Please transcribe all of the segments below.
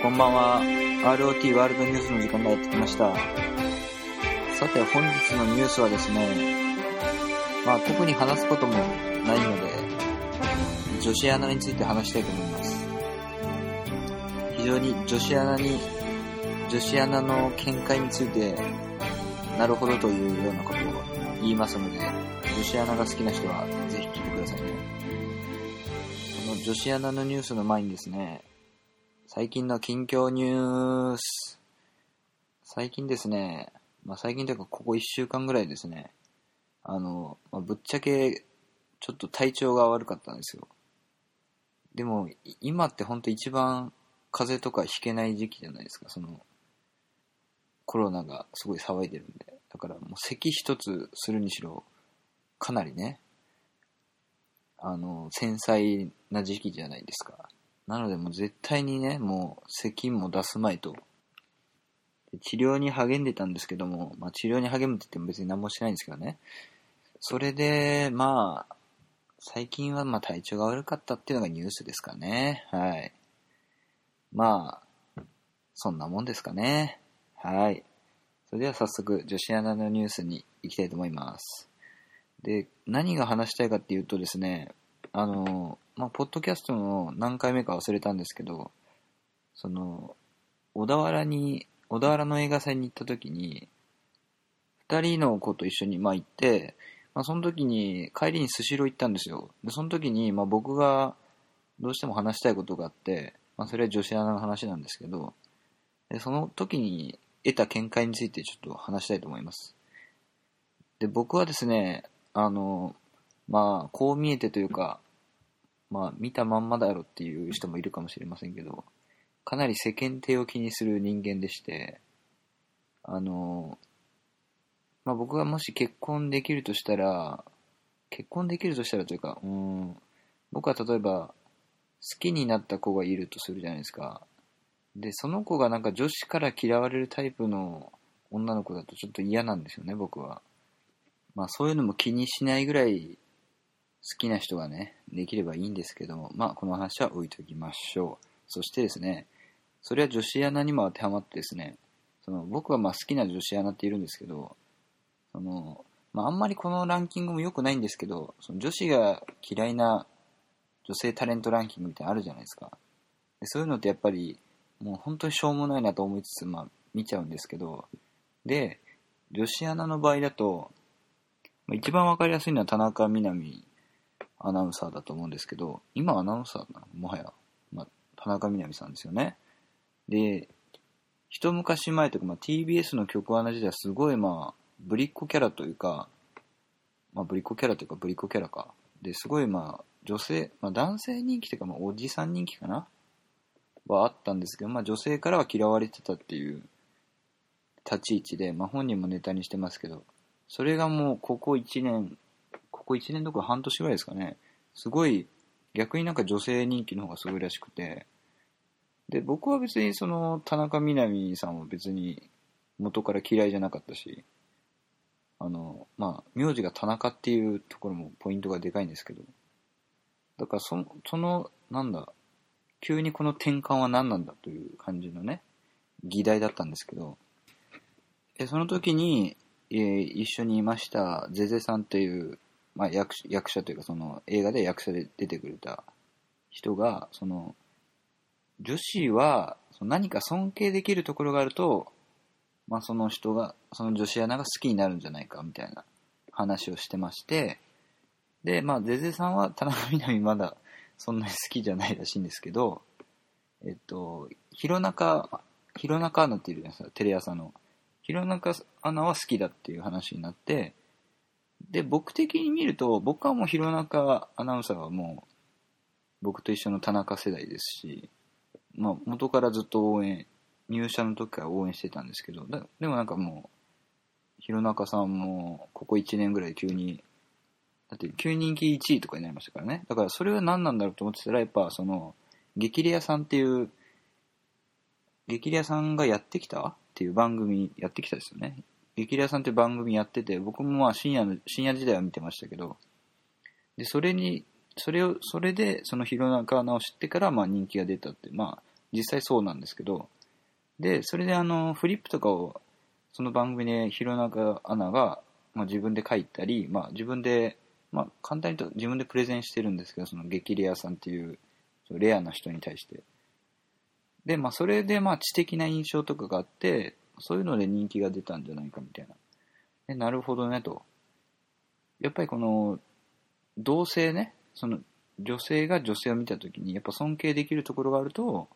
こんばんは。ROT ワールドニュースの時間がやってきました。さて、本日のニュースはですね、まあ特に話すこともないので、女子アナについて話したいと思います。非常に女子アナに、女子アナの見解について、なるほどというようなことを言いますので、女子アナが好きな人はぜひ聞いてくださいね。この女子アナのニュースの前にですね、最近の近況ニュース。最近ですね、まあ最近というかここ1週間ぐらいですね、あの、まあ、ぶっちゃけちょっと体調が悪かったんですよ。でも、今ってほんと一番風邪とかひけない時期じゃないですか、その、コロナがすごい騒いでるんで。だからもう咳一つするにしろ、かなりね、あの、繊細な時期じゃないですか。なのでもう絶対にね、もう咳も出すまいと。治療に励んでたんですけども、まあ治療に励むって言っても別に何もしないんですけどね。それで、まあ、最近はまあ体調が悪かったっていうのがニュースですかね。はい。まあ、そんなもんですかね。はい。それでは早速、女子アナのニュースに行きたいと思います。で、何が話したいかっていうとですね、あの、まあ、ポッドキャストの何回目か忘れたんですけど、その、小田原に、小田原の映画祭に行った時に、二人の子と一緒に、まあ、行って、まあ、その時に帰りにスシロー行ったんですよ。で、その時に、まあ、僕がどうしても話したいことがあって、まあ、それは女子アナの話なんですけど、で、その時に得た見解についてちょっと話したいと思います。で、僕はですね、あの、まあ、こう見えてというか、まあ、見たまんまだろっていう人もいるかもしれませんけど、かなり世間体を気にする人間でして、あの、まあ僕がもし結婚できるとしたら、結婚できるとしたらというか、うん、僕は例えば、好きになった子がいるとするじゃないですか。で、その子がなんか女子から嫌われるタイプの女の子だとちょっと嫌なんですよね、僕は。まあそういうのも気にしないぐらい好きな人がね、できればいいんですけども、まあこの話は置いときましょう。そしてですね、それは女子アナにも当てはまってですね、その僕はまあ好きな女子アナっているんですけど、その、まああんまりこのランキングも良くないんですけど、その女子が嫌いな女性タレントランキングみたいなのあるじゃないですか。でそういうのってやっぱり、もう本当にしょうもないなと思いつつ、まあ見ちゃうんですけど、で、女子アナの場合だと、まあ一番わかりやすいのは田中みな実アナウンサーだと思うんですけど、今アナウンサーなの？もはや、まあ、田中みな実さんですよね。で、一昔前とか、まあ、TBS の曲アナ時代はすごいまあ、ぶりっ子キャラというか、まあ、ぶりっ子キャラというか、ぶりっ子キャラか。で、すごいまあ、女性、まあ、男性人気というか、まあ、おじさん人気かな？はあったんですけど、まあ、女性からは嫌われてたっていう立ち位置で、まあ、本人もネタにしてますけど、それがもう、ここ1年、ここ1年どころ半年ぐらいですかね。すごい、逆になんか女性人気の方がすごいらしくて、で、僕は別にその、田中みな実さんは別に元から嫌いじゃなかったし、あの、まあ、名字が田中っていうところもポイントがでかいんですけど、だからその、その、なんだ、急にこの転換は何なんだという感じのね、議題だったんですけど、でその時に、えー一緒にいましたゼゼさんという、まあ、役役者というかその映画で役者で出てくれた人がその女子はその何か尊敬できるところがあると、まあ、その人がその女子アナが好きになるんじゃないかみたいな話をしてましてでまあゼゼさんは田中みな実まだそんなに好きじゃないらしいんですけどえっと弘中弘中アナっているじゃないですかテレ朝の。弘中アナは好きだっていう話になってで僕的に見ると僕はもう弘中アナウンサーはもう僕と一緒の田中世代ですし、まあ、元からずっと応援入社の時から応援してたんですけどだでもなんかもう弘中さんもここ1年ぐらい急にだって急人気1位とかになりましたからね。だからそれは何なんだろうと思ってたらやっぱその激レアさんっていう激レアさんがやってきたっていう番組やってきたですよね。激レアさんって番組やってて僕もまあ深夜の深夜時代は見てましたけどでそれにそれをそれでその弘中アナを知ってからまあ人気が出たってまあ実際そうなんですけど、で、それであの、フリップとかを、その番組で弘中アナが、まあ、自分で書いたり、まあ、自分で、まあ、簡単に言うと自分でプレゼンしてるんですけど、その激レアさんっていう、レアな人に対して。で、まあ、それで、まあ、知的な印象とかがあって、そういうので人気が出たんじゃないかみたいな。で、なるほどね、と。やっぱりこの、同性ね、その、女性が女性を見たときに、やっぱ尊敬できるところがあると、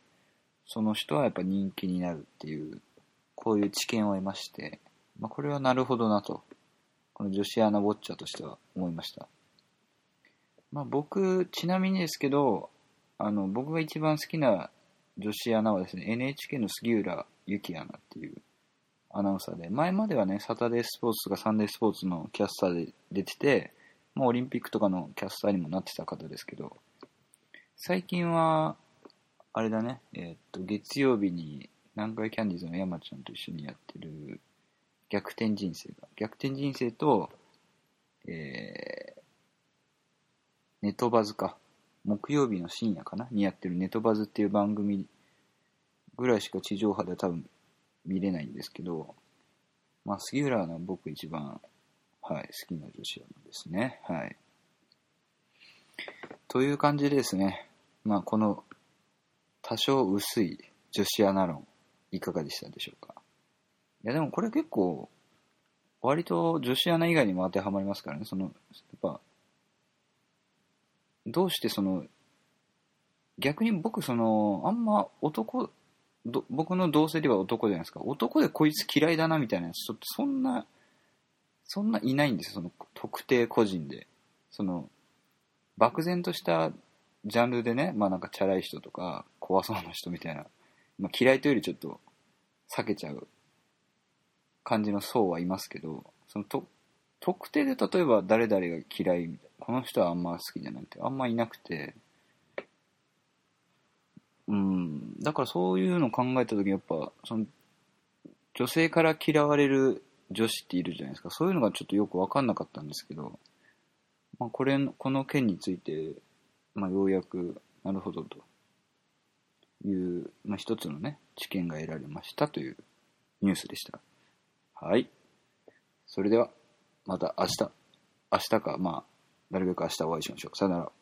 その人はやっぱ人気になるっていう、こういう知見を得まして、まあ、これはなるほどなと、この女子アナウォッチャーとしては思いました。まあ、僕、ちなみにですけど、あの、僕が一番好きな女子アナはですね、NHK の杉浦ゆきアナっていうアナウンサーで、前まではね、サタデースポーツとかサンデースポーツのキャスターで出てて、もうオリンピックとかのキャスターにもなってた方ですけど、最近は、あれだね、えーっと、月曜日に南海キャンディーズの山ちゃんと一緒にやってる逆転人生が、逆転人生と、えー、ネトバズか、木曜日の深夜かな？にやってるネトバズっていう番組ぐらいしか地上波では多分見れないんですけど、まあ、杉浦は僕一番、はい、好きな女子アナですね。はい。という感じでですね、まあ、この多少薄い女子アナ論、いかがでしたでしょうか？いや、でもこれ結構、割と女子アナ以外にも当てはまりますからね、その、やっぱ、どうしてその、逆に僕その、あんま男、ど僕の同性では男じゃないですか。男でこいつ嫌いだなみたいなやつ、ちょっとそんな、そんないないんですよ、その特定個人で。その、漠然としたジャンルでね、まあなんかチャラい人とか怖そうな人みたいな、まあ嫌いというよりちょっと避けちゃう感じの層はいますけど、そのと特定で例えば誰々が嫌い、この人はあんま好きじゃないってあんまいなくて、うん、だからそういうのを考えた時やっぱ、その、女性から嫌われる女子っているじゃないですか。そういうのがちょっとよくわかんなかったんですけど、まあこれ、この件について、まあようやく、なるほどという、まあ一つのね、知見が得られましたというニュースでした。はい。それでは、また明日、明日か、まあ、なるべく明日お会いしましょう。さよなら。